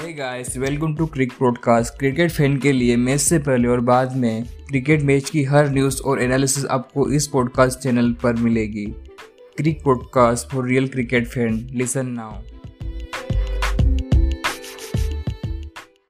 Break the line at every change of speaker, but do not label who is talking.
Hey guys welcome to Cric broadcast cricket fan के लिए match से पहले और बाद में क्रिकेट मैच की हर न्यूज़ और एनालिसिस आपको इस पॉडकास्ट चैनल पर मिलेगी। Cric podcast for real cricket fan listen now